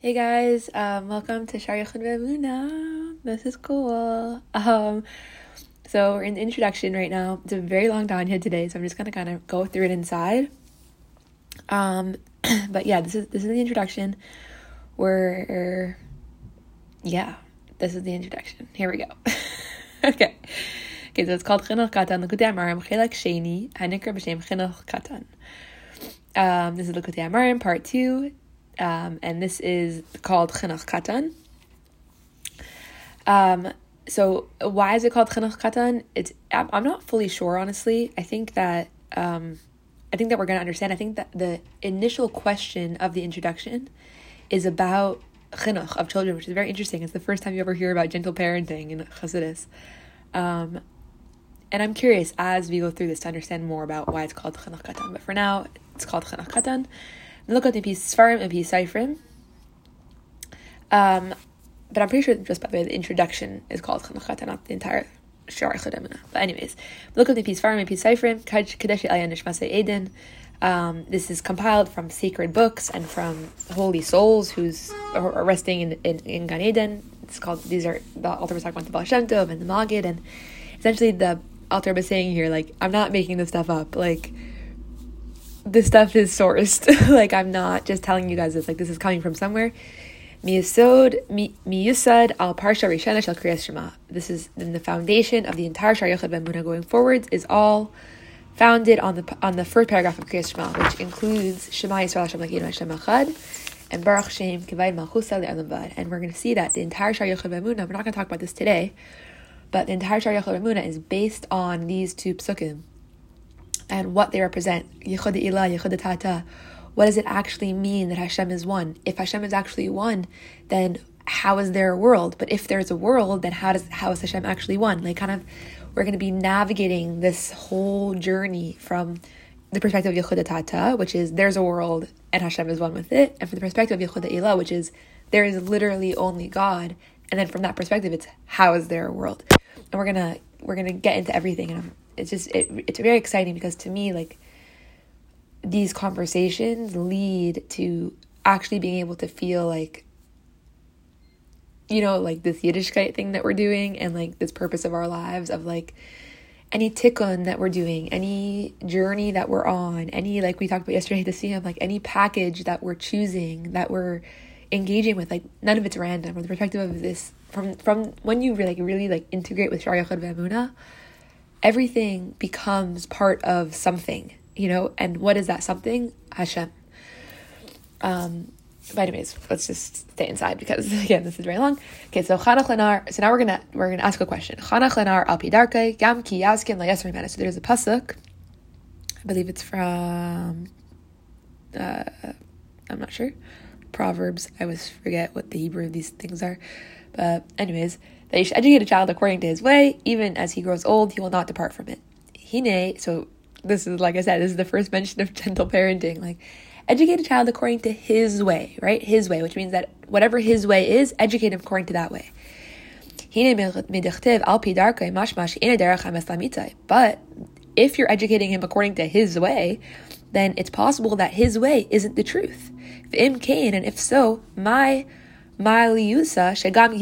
Hey guys, um, welcome to Shar Yochid Ve'emunah. This is cool. Um, so we're in the introduction right now. It's a very long here today, so I'm just gonna kind of go through it inside. Um, but yeah, this is this is the introduction. We're yeah, this is the introduction. Here we go. okay. Okay, so it's called Chinuch Katan Likutei Amarim Chelek Sheni Hanikra B'Shem Chinuch Katan. Um, this is Likutei Amarim Part Two um, and this is called Chinuch Katan. Um, so why is it called Chinuch Katan? It's I'm not fully sure, honestly. I think that um, I think that we're going to understand. I think that the initial question of the introduction is about chinuch of children, which is very interesting. It's the first time you ever hear about gentle parenting in Chassidus. Um, and I'm curious as we go through this to understand more about why it's called chinuch katan. But for now, it's called chinuch katan. Look at the piece Sfarim and piece Seifrim. Um, but I'm pretty sure just by the way, the introduction is called Chanukata, not the entire Shar Chodemina. But anyways, look at the piece Sfarim and piece Seifrim, Kadesh Ayan Nishmase Eden. Um, this is compiled from sacred books and from holy souls who's are resting in, in, in Gan Eden. It's called, these are, the Alter was talking about the Baal Tov and the Magid, and essentially the Alter was saying here, like, I'm not making this stuff up. Like, this stuff is sourced. like I'm not just telling you guys this. Like this is coming from somewhere. Miyusad al parsha rishana shel. This is in the foundation of the entire Shar Ben going forwards is all founded on the on the first paragraph of kriyas shema, which includes Shema Yisrael Hashem Elokeinu Hashem Echad and Baruch Shem Kivayid Malchusa Le'alam And we're going to see that the entire Shar Yochid Ben Muna. We're not going to talk about this today, but the entire Shar Yochid Ben is based on these two psukim and what they represent. Yichud Ilah, Yichud Tata. What does it actually mean that Hashem is one? If Hashem is actually one, then how is there a world? But if there's a world, then how does how is Hashem actually one? Like kind of we're going to be navigating this whole journey from the perspective of Yichuda Tata, which is there's a world and Hashem is one with it, and from the perspective of Yichuda Ilah, which is there is literally only God, and then from that perspective, it's how is there a world? And we're gonna we're gonna get into everything, and I'm it's just it, it's very exciting because to me like these conversations lead to actually being able to feel like you know like this Yiddishkeit thing that we're doing and like this purpose of our lives of like any tikkun that we're doing, any journey that we're on, any like we talked about yesterday see him, like any package that we're choosing, that we're engaging with, like none of it's random. From the perspective of this, from from when you really like really like integrate with Shar Yochid Ve'emunah, everything becomes part of something, you know, and what is that something? Hashem. Um, but anyways, let's just stay inside because again, this is very long. Okay, so Chanach Lenar. So now we're gonna we're gonna ask a question. Chanach Lenar al pidarke gam ki yaskin layasr So there's a pasuk. I believe it's from. Uh, I'm not sure. Proverbs. I always forget what the Hebrew of these things are. But anyways, that you should educate a child according to his way, even as he grows old, he will not depart from it. Hine, so this is like I said, this is the first mention of gentle parenting. Like, educate a child according to his way, right? His way, which means that whatever his way is, educate him according to that way. But if you're educating him according to his way, then it's possible that his way isn't the truth. And if so, my my l'yuza shegam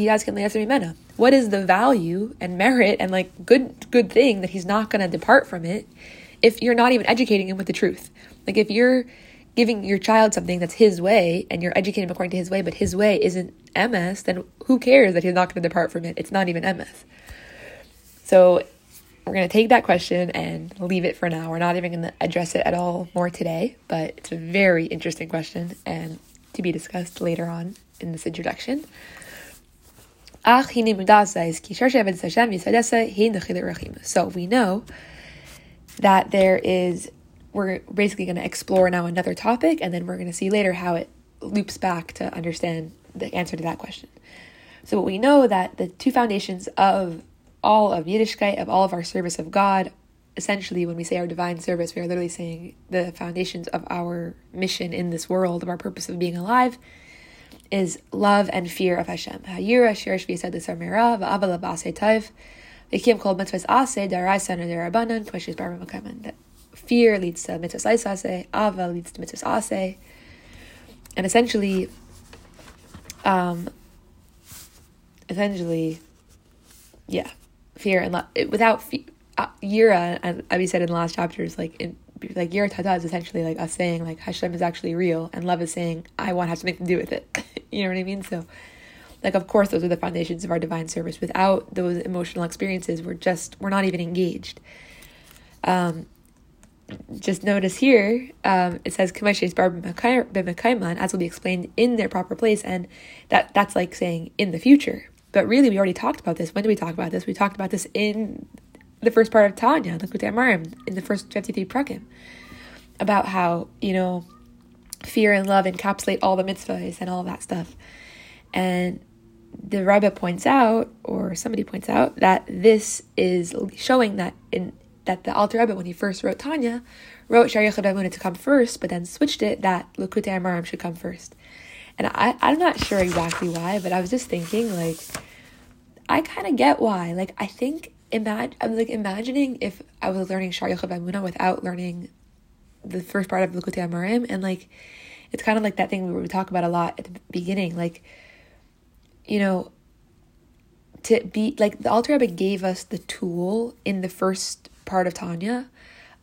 what is the value and merit and like good good thing that he's not going to depart from it if you're not even educating him with the truth? Like if you're giving your child something that's his way and you're educating him according to his way but his way isn't ms then who cares that he's not going to depart from it? It's not even ms so we're going to take that question and leave it for now. We're not even going to address it at all more today but it's a very interesting question and to be discussed later on in this introduction so we know that there is, we're basically going to explore now another topic, and then we're going to see later how it loops back to understand the answer to that question. So we know that the two foundations of all of Yiddishkeit, of all of our service of God, essentially when we say our divine service, we are literally saying the foundations of our mission in this world, of our purpose of being alive, is love and fear of Hashem. Hayira shirish. That fear leads to mitzvahs ava leads to mitzvahs. And essentially, Um, essentially, yeah, fear and love. Without fe- uh, Yira, as we said in the last chapters, like in like Yira Tata is essentially like us saying like Hashem is actually real, and love is saying I want to have something to do with it. you know what I mean? So, like of course, those are the foundations of our divine service. Without those emotional experiences, we're just we're not even engaged. Um, just notice here, um, it says as will be explained in their proper place, and that that's like saying in the future. But really, we already talked about this. When did we talk about this? We talked about this in the first part of Tanya, the Amarim, in the first 53 prakim, about how, you know, fear and love encapsulate all the mitzvahs and all that stuff. And the Rebbe points out, or somebody points out, that this is showing that in that the Alter Rebbe, when he first wrote Tanya, wrote Shari Chadamunah to come first, but then switched it that Likutei Amarim should come first. And I, I'm not sure exactly why, but I was just thinking, like, I kind of get why. Like, I think, imagine, I'm like imagining if I was learning Shari Chadamunah without learning the first part of Likutei Amarim, and like, it's kind of like that thing we talk about a lot at the beginning, like, you know, to be like the Alter Rebbe gave us the tool in the first part of Tanya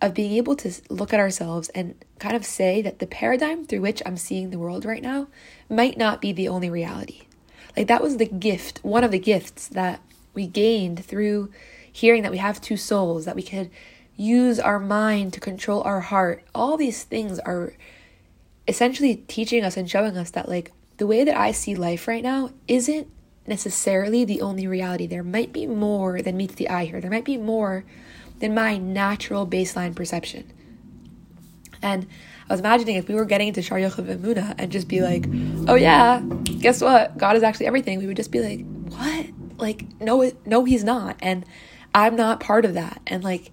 of being able to look at ourselves and kind of say that the paradigm through which I'm seeing the world right now might not be the only reality. Like that was the gift, one of the gifts that we gained through hearing that we have two souls, that we could use our mind to control our heart. All these things are essentially teaching us and showing us that like the way that I see life right now isn't necessarily the only reality. There might be more than meets the eye here. There might be more than my natural baseline perception. And I was imagining if we were getting into Shar Yochav and just be like, oh yeah, guess what? God is actually everything. We would just be like, what? Like, no, no, he's not. And I'm not part of that. And like,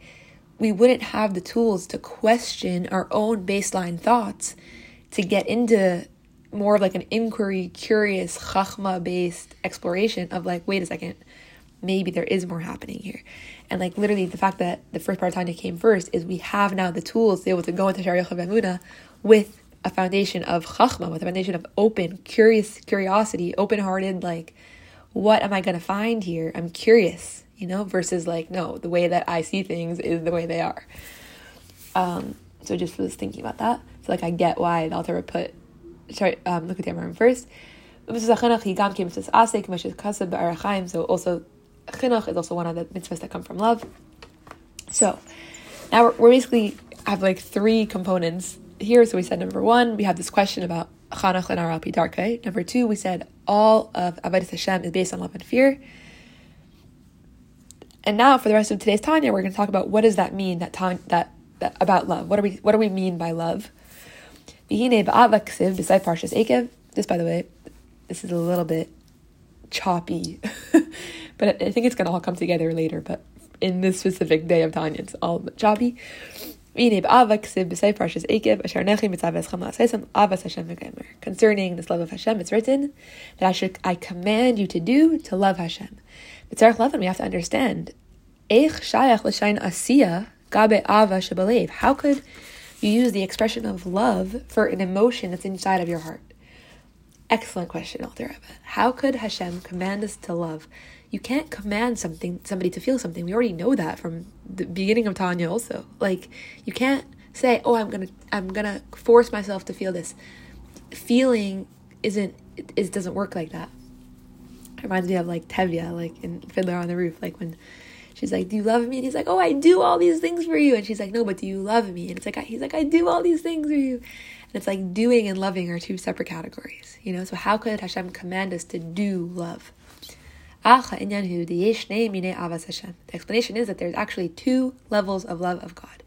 we wouldn't have the tools to question our own baseline thoughts to get into more of like an inquiry, curious, chachma based exploration of like, wait a second, maybe there is more happening here. And like literally the fact that the first part of Tanya came first is we have now the tools to be able to go into Shari Emuna with a foundation of chachma, with a foundation of open, curious curiosity, open hearted, like, what am I gonna find here? I'm curious, you know, versus like, no, the way that I see things is the way they are. Um, so just was thinking about that. So like I get why the Alter put sorry, um, Likutei Amarim first. So also chinuch is also one of the mitzvahs that come from love. So now we're, basically have like three components here. So we said number one, we have this question about chanach and arapi darke. Number two, we said all of avodas Hashem is based on love and fear. And now for the rest of today's Tanya, we're going to talk about what does that mean that that, that about love. What do we what do we mean by love? Beside Parshas Akev, this, by the way, this is a little bit choppy, but I think it's going to all come together later. But in this specific day of Tanya, it's all choppy. Concerning this love of Hashem, it's written that I should I command you to do to love Hashem. But we have to understand how could you use the expression of love for an emotion that's inside of your heart? Excellent question, Alter Rebbe. How could Hashem command us to love? You can't command something, somebody to feel something. We already know that from the beginning of Tanya. Also, like you can't say, "Oh, I'm gonna, I'm gonna force myself to feel this." Feeling isn't, it, it doesn't work like that. It reminds me of like Tevye, like in Fiddler on the Roof, like when she's like, "Do you love me?" And he's like, "Oh, I do all these things for you." And she's like, "No, but do you love me?" And it's like, he's like, "I do all these things for you." And it's like doing and loving are two separate categories, you know? So how could Hashem command us to do love? The explanation is that there's actually two levels of love of God.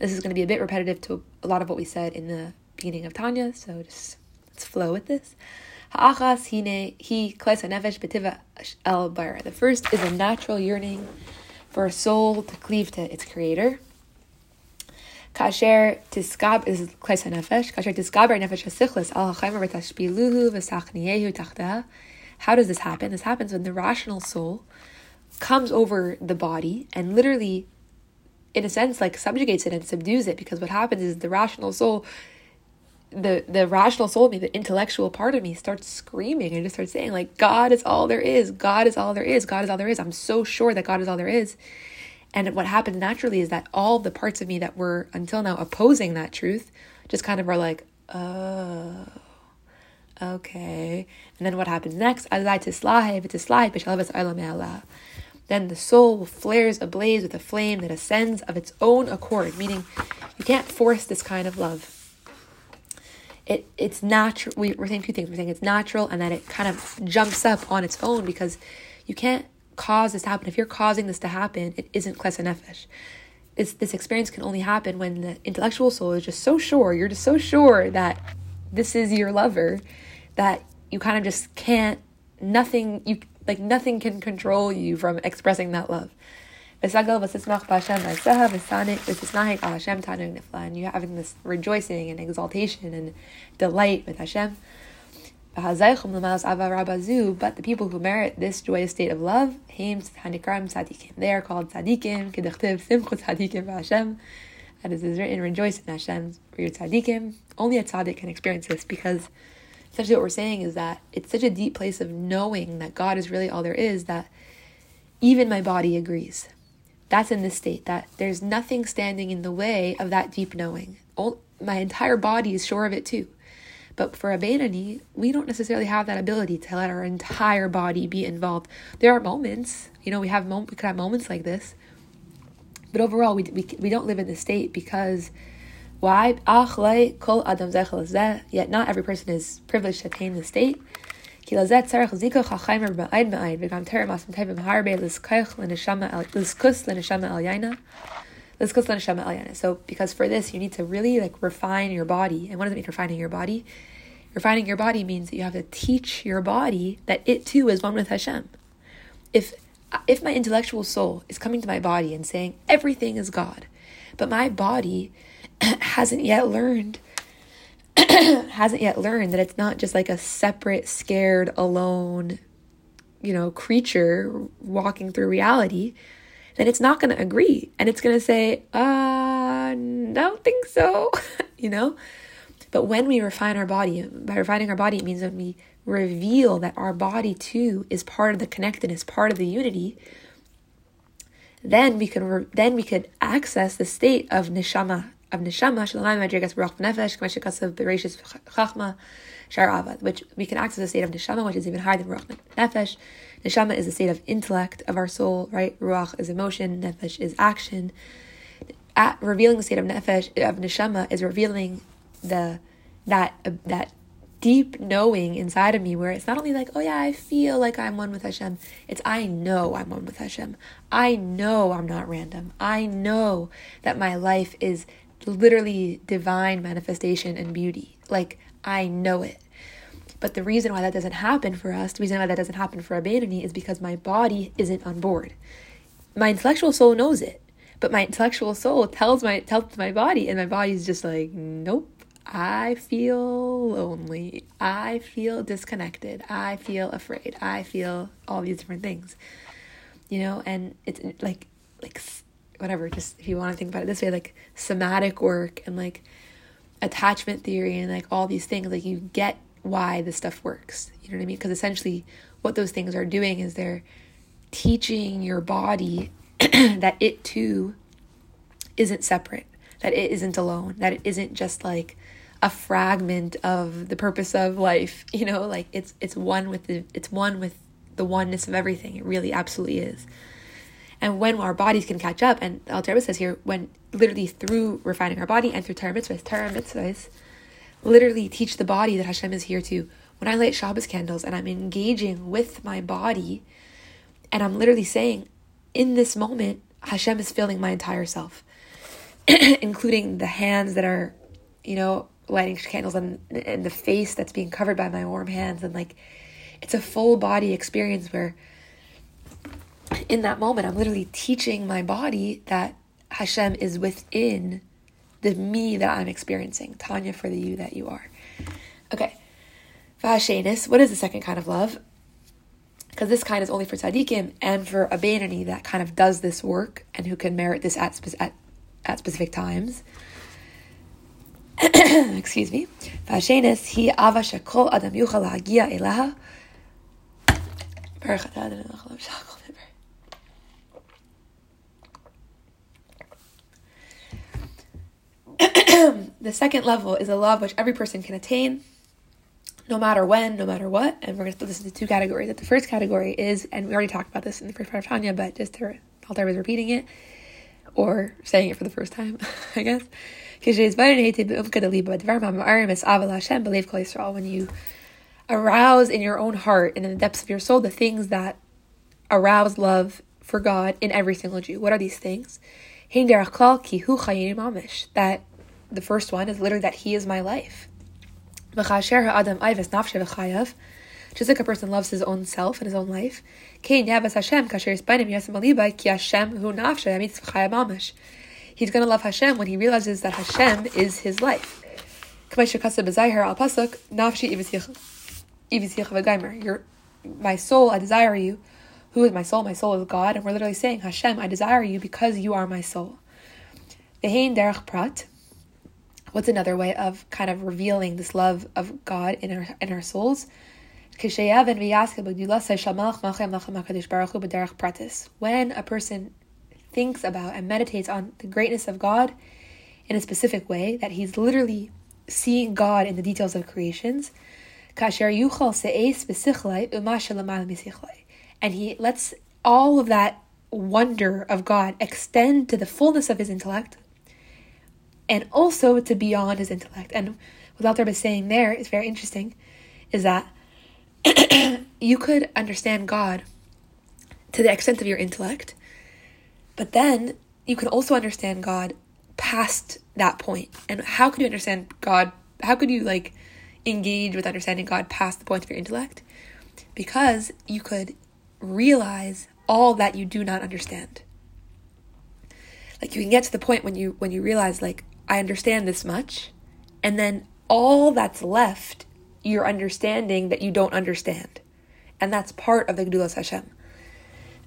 This is going to be a bit repetitive to a lot of what we said in the beginning of Tanya, so just let's flow with this. The first is a natural yearning for a soul to cleave to its creator. Kasher is al. How does this happen? This happens when the rational soul comes over the body and literally, in a sense, like subjugates it and subdues it. Because what happens is the rational soul the the rational soul me, the intellectual part of me starts screaming and just starts saying like God is all there is. God is all there is. God is all there is. I'm so sure that God is all there is. And what happens naturally is that all the parts of me that were until now opposing that truth just kind of are like, oh, okay. And then what happens next? Then the soul flares ablaze with a flame that ascends of its own accord, meaning you can't force this kind of love it it's natural. We, we're saying two things. We're saying it's natural and that it kind of jumps up on its own because you can't cause this to happen. If you're causing this to happen, it isn't klesa nefesh. This, this experience can only happen when the intellectual soul is just so sure, you're just so sure that this is your lover that you kind of just can't, nothing, you like nothing can control you from expressing that love. And you're having this rejoicing and exaltation and delight with Hashem. Um but the people who merit this joyous state of love, they are called tzadikim, And written, rejoice in Hashem for your tzadikim. Only a tzaddik can experience this because essentially what we're saying is that it's such a deep place of knowing that God is really all there is that even my body agrees. That's in this state, that there's nothing standing in the way of that deep knowing. All, my entire body is sure of it too. But for a Beinoni, we don't necessarily have that ability to let our entire body be involved. There are moments, you know, we have mom- we could have moments like this, but overall, we, we, we don't live in this state because why? Ah, Yet not every person is privileged to attain the state. So, because for this, you need to really like refine your body. And what does it mean refining your body? Refining your body means that you have to teach your body that it too is one with Hashem. If if my intellectual soul is coming to my body and saying everything is God, but my body hasn't yet learned hasn't yet learned that it's not just like a separate, scared, alone, you know, creature walking through reality, then it's not going to agree. And it's going to say, uh, I don't think so, you know? But when we refine our body, by refining our body, it means when we reveal that our body too is part of the connectedness, part of the unity, then we can re- then we could access the state of neshama, of neshama, shalamai madrigas baruch nefesh, k'mashikasav bereshis chachma, shar avad, which we can access the state of neshama, which is even higher than baruch nefesh. Neshama is the state of intellect of our soul, right? Ruach is emotion, nefesh is action. At revealing the state of nefesh of neshama is revealing the that uh, that deep knowing inside of me where it's not only like, oh yeah, I feel like I'm one with Hashem. It's I know I'm one with Hashem. I know I'm not random. I know that my life is literally divine manifestation and beauty. Like, I know it. But the reason why that doesn't happen for us, the reason why that doesn't happen for Abedani is because my body isn't on board. My intellectual soul knows it, but my intellectual soul tells my tells my body, and my body's just like, nope. I feel lonely. I feel disconnected. I feel afraid. I feel all these different things. You know, and it's like like whatever, just if you want to think about it this way, like somatic work and like attachment theory and like all these things, like you get why this stuff works. You know what I mean? Because essentially, what those things are doing is they're teaching your body that it too isn't separate, that it isn't alone, that it isn't just like a fragment of the purpose of life. You know, like it's it's one with the it's one with the oneness of everything. It really absolutely is. And when our bodies can catch up, and Al Rebbe says here, when literally through refining our body and through Torah mitzvahs, Torah mitzvahs, literally teach the body that Hashem is here to. When I light Shabbos candles and I'm engaging with my body, and I'm literally saying, in this moment, Hashem is filling my entire self, including the hands that are, you know, lighting candles and, and the face that's being covered by my warm hands. And like, it's a full body experience where in that moment, I'm literally teaching my body that Hashem is within the me that I'm experiencing. Tanya for the you that you are. Okay. Vashenis, what is the second kind of love? Because this kind is only for tzaddikim and for a abanani that kind of does this work and who can merit this at, spe- at, at specific times. Excuse me. Vashenis, he ava shakol adam yuchal hagia elaha. the second level is a love which every person can attain, no matter when, no matter what. And we're going to split this into two categories. That the first category is, and we already talked about this in the first part of Tanya, but just to, Alter was repeating it or saying it for the first time, I guess. When you arouse in your own heart and in the depths of your soul the things that arouse love for God in every single Jew. What are these things? That the first one is literally that He is my life. Just like a person loves his own self and his own life, He's going to love Hashem when he realizes that Hashem is his life. Your, my soul, I desire you. Who is my soul? My soul is God. And we're literally saying, Hashem, I desire you because you are my soul. What's another way of kind of revealing this love of God in our in our souls? When a person thinks about and meditates on the greatness of God in a specific way, that he's literally seeing God in the details of creations, and he lets all of that wonder of God extend to the fullness of his intellect and also to beyond his intellect. And what Alter is saying there is very interesting, is that you could understand God to the extent of your intellect, but then you can also understand God past that point. And how could you understand God? How could you like engage with understanding God past the point of your intellect? Because you could realize all that you do not understand. Like you can get to the point when you when you realize like I understand this much, and then all that's left your understanding that you don't understand. And that's part of the Gedulas Hashem.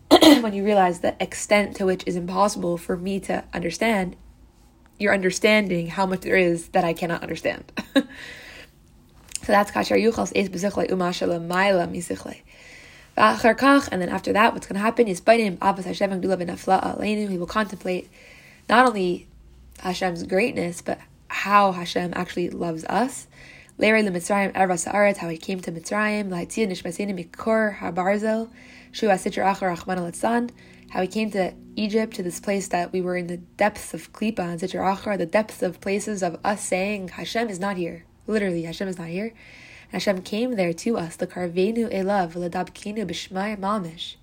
when you realize the extent to which is impossible for me to understand, you're understanding how much there is that I cannot understand. so that's kasher yuchals es bezichle umashala maila misichle. And then after that, what's going to happen is by him, Hashem He will contemplate not only Hashem's greatness, but how Hashem actually loves us. Larry the Mitzrayim Erva Sa'aret, how he came to Mitzrayim, Laitzia Nishmasini Mikor Habarzel, Shu Asitr Achar Rachman al how he came to Egypt, to this place that we were in the depths of Klipa and Sitra Achra, the depths of places of us saying, Hashem is not here. Literally, Hashem is not here. Hashem came there to us, the Karvenu Elav, Ladabkinu Bishmai Mamish.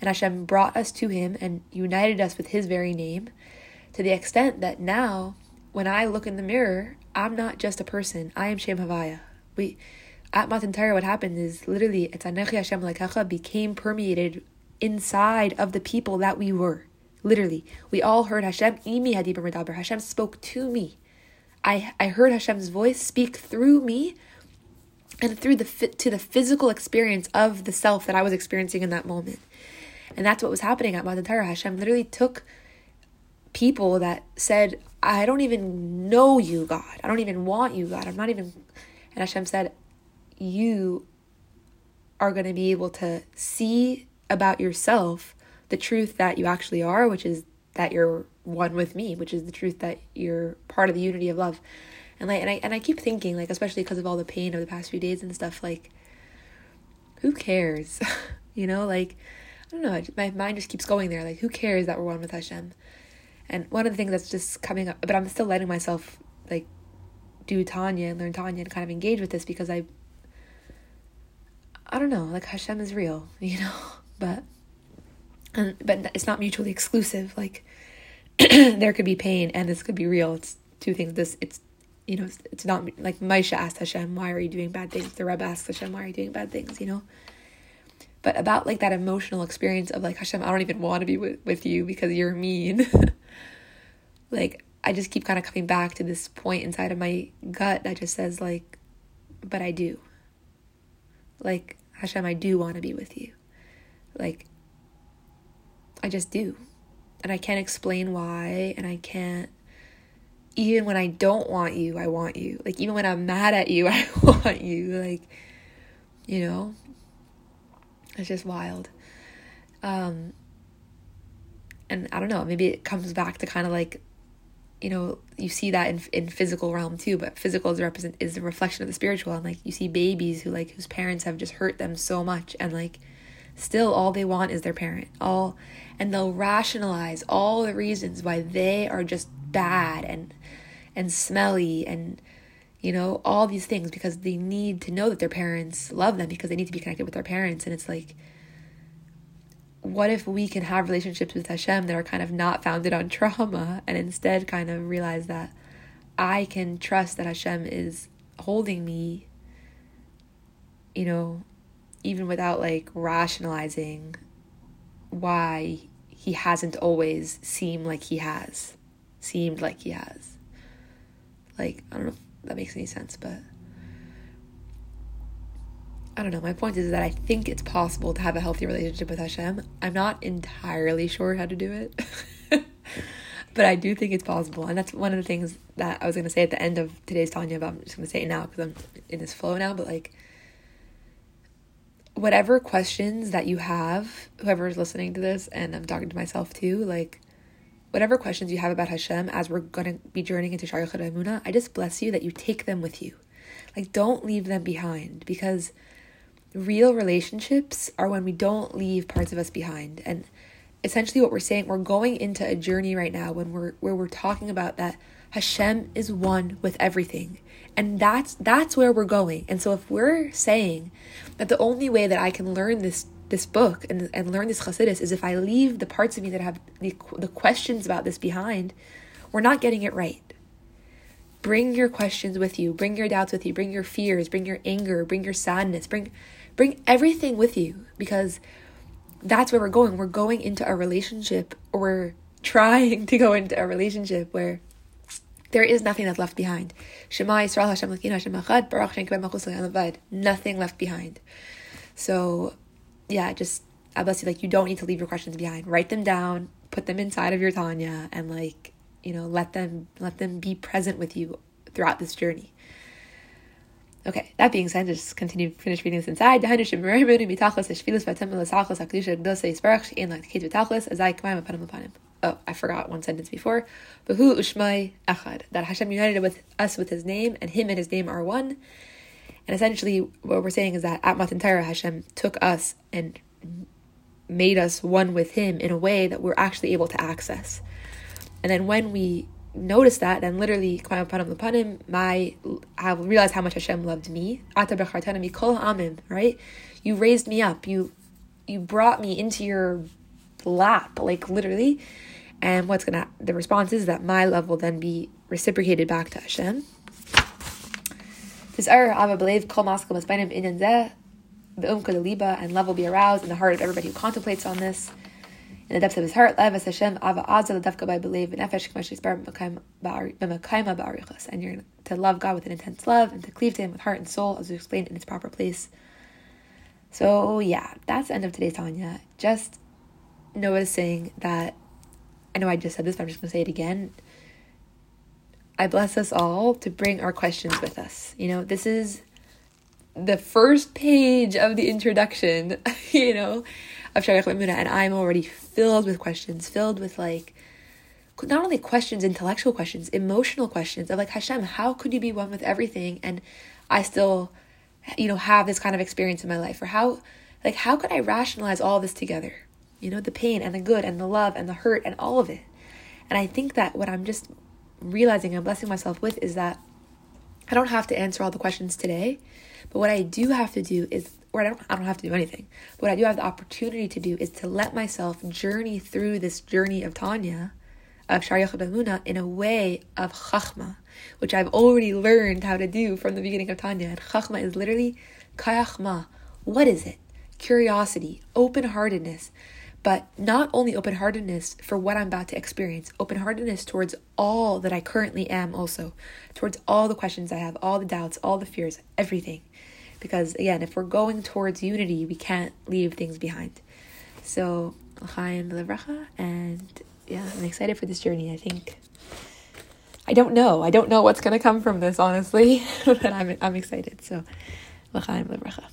And Hashem brought us to him and united us with his very name to the extent that now, when I look in the mirror, I'm not just a person. I am Shem Havaya. We at Matan Torah, what happened is literally it's Anochi Hashem became permeated inside of the people that we were. Literally, we all heard Hashem. Imi Hadibim Redaber. Hashem spoke to me. I I heard Hashem's voice speak through me, and through the to the physical experience of the self that I was experiencing in that moment. And that's what was happening at Matan Torah. Hashem literally took people that said, I don't even know you, God. I don't even want you, God. I'm not even. And Hashem said, You are going to be able to see about yourself the truth that you actually are, which is that you're one with me, which is the truth that you're part of the unity of love. And like and I and I keep thinking, like, especially because of all the pain of the past few days and stuff, like, who cares? you know, like I don't know, my mind just keeps going there. Like, who cares that we're one with Hashem? And one of the things that's just coming up, but I'm still letting myself like do Tanya and learn Tanya and kind of engage with this because I, I don't know, like Hashem is real, you know, but, and, but it's not mutually exclusive. Like there could be pain and this could be real. It's two things. This, it's, you know, it's, it's not like Maisha asked Hashem, why are you doing bad things? The Rebbe asked Hashem, why are you doing bad things? You know, but about like that emotional experience of like Hashem, I don't even want to be with, with you because you're mean. like I just keep kind of coming back to this point inside of my gut that just says like but I do. Like Hashem, I do want to be with you. Like I just do. And I can't explain why and I can't even when I don't want you, I want you. Like even when I'm mad at you, I want you. Like, you know, it's just wild. Um, and I don't know, maybe it comes back to kind of like, you know, you see that in in physical realm too, but physical is represent is a reflection of the spiritual. And like you see babies who like whose parents have just hurt them so much, and like still all they want is their parent. All, and they'll rationalize all the reasons why they are just bad and and smelly and you know all these things because they need to know that their parents love them because they need to be connected with their parents and it's like what if we can have relationships with Hashem that are kind of not founded on trauma and instead kind of realize that I can trust that Hashem is holding me, you know, even without like rationalizing why he hasn't always seemed like he has, seemed like he has. Like, I don't know if that makes any sense, but I don't know. My point is that I think it's possible to have a healthy relationship with Hashem. I'm not entirely sure how to do it, but I do think it's possible. And that's one of the things that I was going to say at the end of today's Tanya, but I'm just going to say it now because I'm in this flow now. But like, whatever questions that you have, whoever is listening to this, and I'm talking to myself too, like, whatever questions you have about Hashem as we're going to be journeying into Shariach Emunah, I just bless you that you take them with you. Like, don't leave them behind because real relationships are when we don't leave parts of us behind. And essentially what we're saying, we're going into a journey right now when we're where we're talking about that Hashem is one with everything. And that's that's where we're going. And so if we're saying that the only way that I can learn this this book and, and learn this chassidus is if I leave the parts of me that have the, the questions about this behind, we're not getting it right. Bring your questions with you, bring your doubts with you, bring your fears, bring your anger, bring your sadness, bring Bring everything with you because that's where we're going. We're going into a relationship, or we're trying to go into a relationship where there is nothing that's left behind. Shema Yisrael Hashem Hashem Echad Baruch Shem Nothing left behind. So, yeah, just I bless you. Like you don't need to leave your questions behind. Write them down, put them inside of your Tanya, and like you know, let them let them be present with you throughout this journey. Okay, that being said, just continue finish reading this inside. Oh, I forgot one sentence before. Behu ushmai echad. That Hashem united with us with His name, and Him and His name are one. And essentially, what we're saying is that at Matan Torah, Hashem took us and made us one with Him in a way that we're actually able to access. And then when we noticed that, then literally, my I realized how much Hashem loved me. Right? You raised me up. You you brought me into your lap, like literally. And what's gonna the response is that my love will then be reciprocated back to Hashem. This error believe kol in and love will be aroused in the heart of everybody who contemplates on this in the depths of his heart, Lev Hashem Ava Azal Dafka by believe in Nefesh Kmash B'Makaima Ba'arichas, and you're to love God with an intense love and to cleave to Him with heart and soul, as we explained in its proper place. So yeah, that's the end of today's Tanya. Just noticing that I know I just said this, but I'm just going to say it again. I bless us all to bring our questions with us. You know, this is the first page of the introduction, you know, of Shariach Emunah, and I'm already filled with questions, filled with like not only questions, intellectual questions, emotional questions of like Hashem, how could you be one with everything and I still, you know, have this kind of experience in my life? Or how like how could I rationalize all this together? You know, the pain and the good and the love and the hurt and all of it. And I think that what I'm just realizing and blessing myself with is that I don't have to answer all the questions today, but what I do have to do is or I don't, I don't have to do anything. But what I do have the opportunity to do is to let myself journey through this journey of Tanya, of Shariach in a way of Chachma, which I've already learned how to do from the beginning of Tanya. And Chachma is literally Koach Mah. What is it? Curiosity, open heartedness. But not only open heartedness for what I'm about to experience, open heartedness towards all that I currently am, also, towards all the questions I have, all the doubts, all the fears, everything. Because again, if we're going towards unity, we can't leave things behind. So, Chaim and yeah, I'm excited for this journey. I think I don't know. I don't know what's going to come from this, honestly, but I'm I'm excited. So, l'chaim lebracha.